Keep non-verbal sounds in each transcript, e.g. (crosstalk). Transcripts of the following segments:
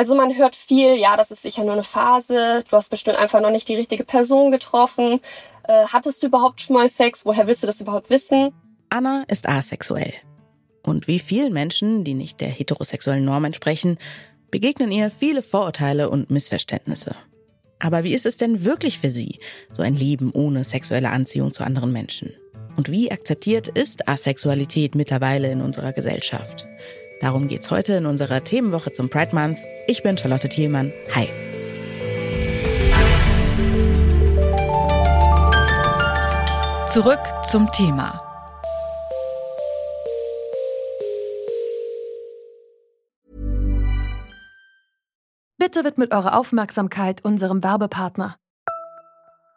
Also man hört viel, ja, das ist sicher nur eine Phase, du hast bestimmt einfach noch nicht die richtige Person getroffen. Äh, hattest du überhaupt schon mal Sex? Woher willst du das überhaupt wissen? Anna ist asexuell. Und wie vielen Menschen, die nicht der heterosexuellen Norm entsprechen, begegnen ihr viele Vorurteile und Missverständnisse. Aber wie ist es denn wirklich für sie, so ein Leben ohne sexuelle Anziehung zu anderen Menschen? Und wie akzeptiert ist Asexualität mittlerweile in unserer Gesellschaft? Darum geht's heute in unserer Themenwoche zum Pride Month. Ich bin Charlotte Thielmann. Hi. Zurück zum Thema. Bitte widmet eure Aufmerksamkeit unserem Werbepartner.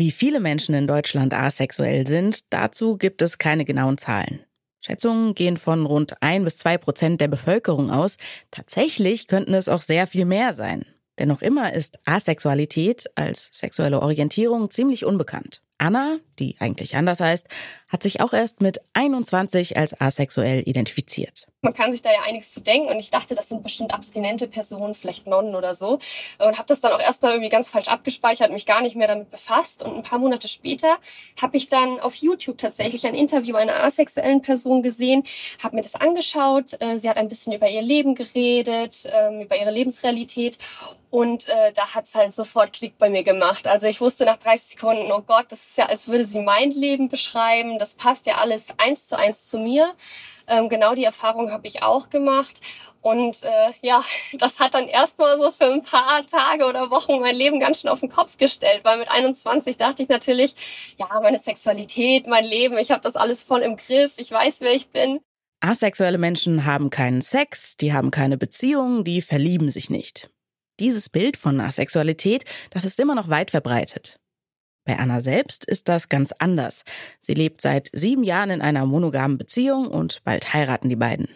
Wie viele Menschen in Deutschland asexuell sind, dazu gibt es keine genauen Zahlen. Schätzungen gehen von rund ein bis zwei Prozent der Bevölkerung aus. Tatsächlich könnten es auch sehr viel mehr sein. Denn noch immer ist Asexualität als sexuelle Orientierung ziemlich unbekannt. Anna, die eigentlich anders heißt, hat sich auch erst mit 21 als asexuell identifiziert. Man kann sich da ja einiges zu denken und ich dachte, das sind bestimmt abstinente Personen, vielleicht Nonnen oder so und habe das dann auch erstmal irgendwie ganz falsch abgespeichert, mich gar nicht mehr damit befasst und ein paar Monate später habe ich dann auf YouTube tatsächlich ein Interview einer asexuellen Person gesehen, habe mir das angeschaut, äh, sie hat ein bisschen über ihr Leben geredet, ähm, über ihre Lebensrealität und äh, da hat's halt sofort Klick bei mir gemacht. Also ich wusste nach 30 Sekunden, oh Gott, das ist ja, als würde sie mein Leben beschreiben. Das passt ja alles eins zu eins zu mir. Ähm, genau die Erfahrung habe ich auch gemacht. Und äh, ja, (laughs) das hat dann erstmal so für ein paar Tage oder Wochen mein Leben ganz schön auf den Kopf gestellt, weil mit 21 dachte ich natürlich, ja, meine Sexualität, mein Leben, ich habe das alles voll im Griff, ich weiß, wer ich bin. Asexuelle Menschen haben keinen Sex, die haben keine Beziehung, die verlieben sich nicht. Dieses Bild von Asexualität, das ist immer noch weit verbreitet. Bei Anna selbst ist das ganz anders. Sie lebt seit sieben Jahren in einer monogamen Beziehung und bald heiraten die beiden.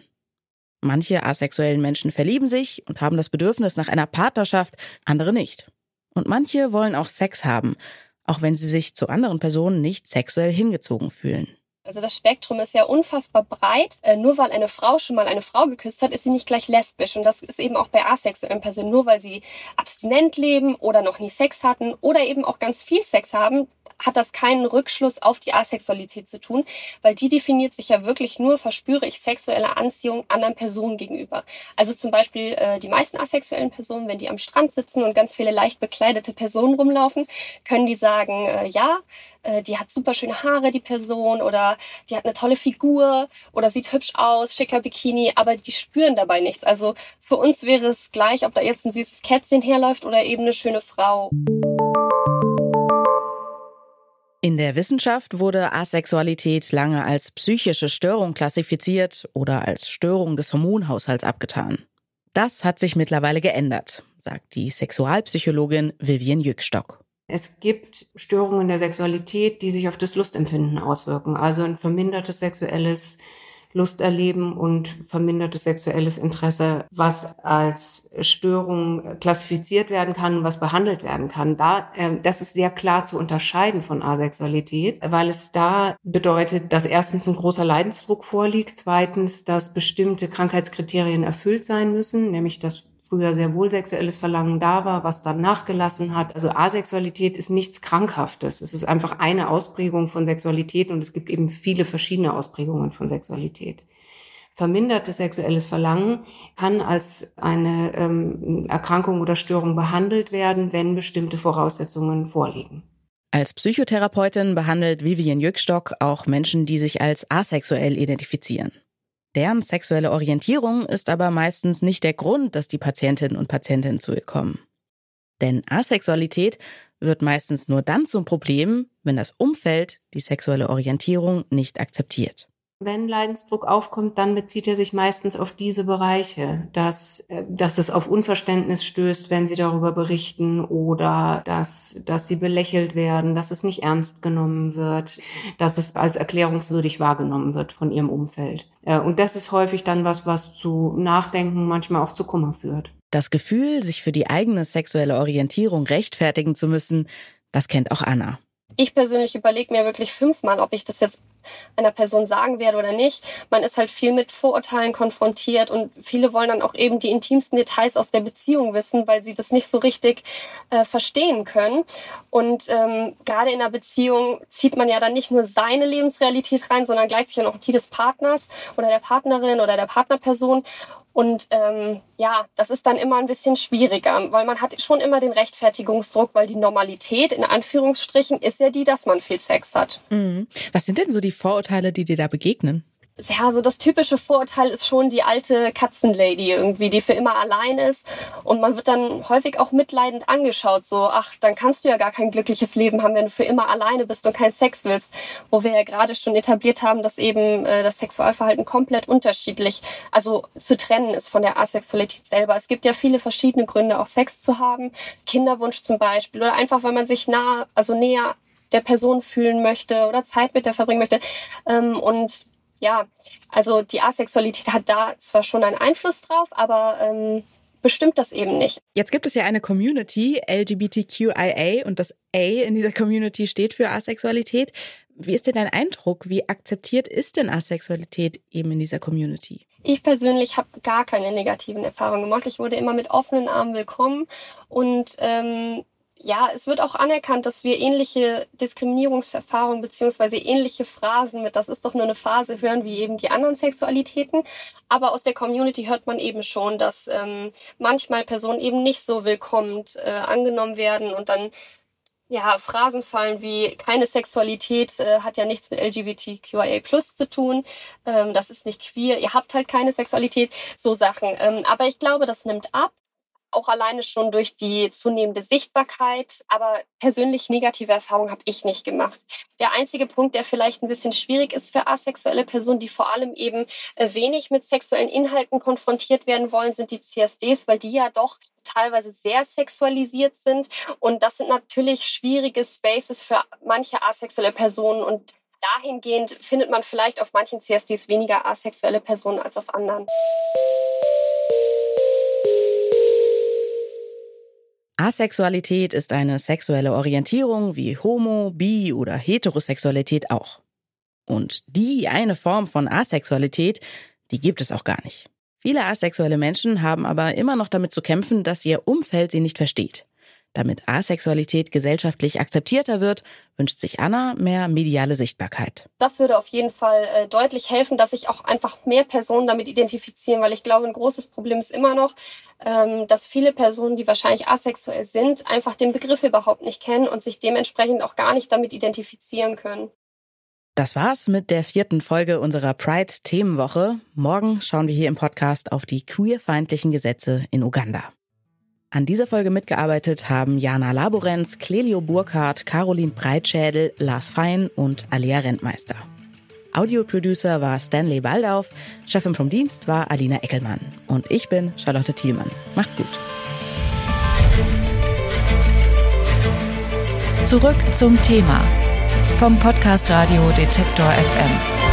Manche asexuellen Menschen verlieben sich und haben das Bedürfnis nach einer Partnerschaft, andere nicht. Und manche wollen auch Sex haben, auch wenn sie sich zu anderen Personen nicht sexuell hingezogen fühlen. Also das Spektrum ist ja unfassbar breit. Äh, nur weil eine Frau schon mal eine Frau geküsst hat, ist sie nicht gleich lesbisch. Und das ist eben auch bei asexuellen Personen. Nur weil sie abstinent leben oder noch nie Sex hatten oder eben auch ganz viel Sex haben, hat das keinen Rückschluss auf die Asexualität zu tun, weil die definiert sich ja wirklich nur, verspüre ich sexuelle Anziehung anderen Personen gegenüber. Also zum Beispiel äh, die meisten asexuellen Personen, wenn die am Strand sitzen und ganz viele leicht bekleidete Personen rumlaufen, können die sagen, äh, ja, äh, die hat super schöne Haare, die Person, oder die hat eine tolle Figur oder sieht hübsch aus, schicker Bikini, aber die spüren dabei nichts. Also für uns wäre es gleich, ob da jetzt ein süßes Kätzchen herläuft oder eben eine schöne Frau. In der Wissenschaft wurde Asexualität lange als psychische Störung klassifiziert oder als Störung des Hormonhaushalts abgetan. Das hat sich mittlerweile geändert, sagt die Sexualpsychologin Vivian Jückstock. Es gibt Störungen der Sexualität, die sich auf das Lustempfinden auswirken, also ein vermindertes sexuelles Lusterleben und vermindertes sexuelles Interesse, was als Störung klassifiziert werden kann, was behandelt werden kann. Da, äh, das ist sehr klar zu unterscheiden von Asexualität, weil es da bedeutet, dass erstens ein großer Leidensdruck vorliegt, zweitens, dass bestimmte Krankheitskriterien erfüllt sein müssen, nämlich dass früher sehr wohl sexuelles Verlangen da war, was dann nachgelassen hat. Also Asexualität ist nichts Krankhaftes. Es ist einfach eine Ausprägung von Sexualität und es gibt eben viele verschiedene Ausprägungen von Sexualität. Vermindertes sexuelles Verlangen kann als eine ähm, Erkrankung oder Störung behandelt werden, wenn bestimmte Voraussetzungen vorliegen. Als Psychotherapeutin behandelt Vivian Jückstock auch Menschen, die sich als asexuell identifizieren. Deren sexuelle Orientierung ist aber meistens nicht der Grund, dass die Patientinnen und Patienten zu ihr kommen. Denn Asexualität wird meistens nur dann zum Problem, wenn das Umfeld die sexuelle Orientierung nicht akzeptiert. Wenn Leidensdruck aufkommt, dann bezieht er sich meistens auf diese Bereiche, dass, äh, dass es auf Unverständnis stößt, wenn sie darüber berichten oder dass, dass sie belächelt werden, dass es nicht ernst genommen wird, dass es als erklärungswürdig wahrgenommen wird von ihrem Umfeld. Äh, und das ist häufig dann was, was zu Nachdenken, manchmal auch zu Kummer führt. Das Gefühl, sich für die eigene sexuelle Orientierung rechtfertigen zu müssen, das kennt auch Anna. Ich persönlich überlege mir wirklich fünfmal, ob ich das jetzt einer Person sagen werde oder nicht. Man ist halt viel mit Vorurteilen konfrontiert und viele wollen dann auch eben die intimsten Details aus der Beziehung wissen, weil sie das nicht so richtig äh, verstehen können. Und ähm, gerade in einer Beziehung zieht man ja dann nicht nur seine Lebensrealität rein, sondern gleichzeitig auch die des Partners oder der Partnerin oder der Partnerperson. Und ähm, ja, das ist dann immer ein bisschen schwieriger, weil man hat schon immer den Rechtfertigungsdruck, weil die Normalität in Anführungsstrichen ist ja die, dass man viel Sex hat. Mhm. Was sind denn so die Vorurteile, die dir da begegnen? Ja, so das typische Vorurteil ist schon die alte Katzenlady irgendwie, die für immer allein ist. Und man wird dann häufig auch mitleidend angeschaut, so, ach, dann kannst du ja gar kein glückliches Leben haben, wenn du für immer alleine bist und keinen Sex willst. Wo wir ja gerade schon etabliert haben, dass eben äh, das Sexualverhalten komplett unterschiedlich, also zu trennen ist von der Asexualität selber. Es gibt ja viele verschiedene Gründe, auch Sex zu haben. Kinderwunsch zum Beispiel. Oder einfach, weil man sich nah, also näher der Person fühlen möchte oder Zeit mit der verbringen möchte. Ähm, und ja, also die Asexualität hat da zwar schon einen Einfluss drauf, aber ähm, bestimmt das eben nicht. Jetzt gibt es ja eine Community, LGBTQIA, und das A in dieser Community steht für Asexualität. Wie ist denn dein Eindruck? Wie akzeptiert ist denn Asexualität eben in dieser Community? Ich persönlich habe gar keine negativen Erfahrungen gemacht. Ich wurde immer mit offenen Armen willkommen und ähm, ja, es wird auch anerkannt, dass wir ähnliche Diskriminierungserfahrungen beziehungsweise ähnliche Phrasen mit das ist doch nur eine Phase hören wie eben die anderen Sexualitäten. Aber aus der Community hört man eben schon, dass ähm, manchmal Personen eben nicht so willkommen äh, angenommen werden und dann ja, Phrasen fallen wie keine Sexualität äh, hat ja nichts mit LGBTQIA plus zu tun, ähm, das ist nicht queer, ihr habt halt keine Sexualität, so Sachen. Ähm, aber ich glaube, das nimmt ab auch alleine schon durch die zunehmende Sichtbarkeit. Aber persönlich negative Erfahrungen habe ich nicht gemacht. Der einzige Punkt, der vielleicht ein bisschen schwierig ist für asexuelle Personen, die vor allem eben äh, wenig mit sexuellen Inhalten konfrontiert werden wollen, sind die CSDs, weil die ja doch teilweise sehr sexualisiert sind. Und das sind natürlich schwierige Spaces für manche asexuelle Personen. Und dahingehend findet man vielleicht auf manchen CSDs weniger asexuelle Personen als auf anderen. Asexualität ist eine sexuelle Orientierung wie Homo, Bi oder Heterosexualität auch. Und die eine Form von Asexualität, die gibt es auch gar nicht. Viele asexuelle Menschen haben aber immer noch damit zu kämpfen, dass ihr Umfeld sie nicht versteht. Damit Asexualität gesellschaftlich akzeptierter wird, wünscht sich Anna mehr mediale Sichtbarkeit. Das würde auf jeden Fall äh, deutlich helfen, dass sich auch einfach mehr Personen damit identifizieren, weil ich glaube, ein großes Problem ist immer noch, ähm, dass viele Personen, die wahrscheinlich asexuell sind, einfach den Begriff überhaupt nicht kennen und sich dementsprechend auch gar nicht damit identifizieren können. Das war's mit der vierten Folge unserer Pride-Themenwoche. Morgen schauen wir hier im Podcast auf die queerfeindlichen Gesetze in Uganda. An dieser Folge mitgearbeitet haben Jana Laborenz, Clelio Burkhardt, Caroline Breitschädel, Lars Fein und Alia Rentmeister. Audioproducer war Stanley Baldauf, Chefin vom Dienst war Alina Eckelmann und ich bin Charlotte Thielmann. Macht's gut. Zurück zum Thema vom Podcast Radio Detektor FM.